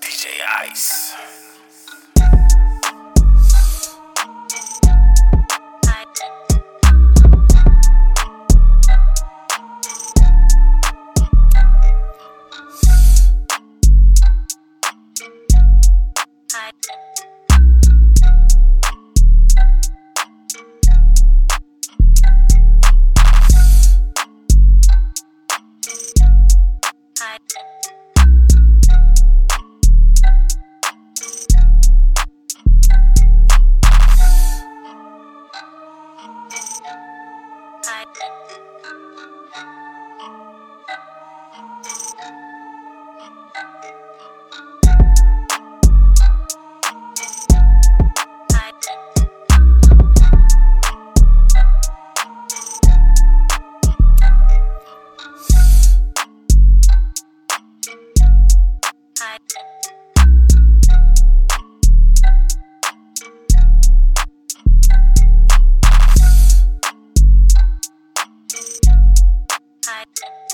DJ Ice. Bye. Hi.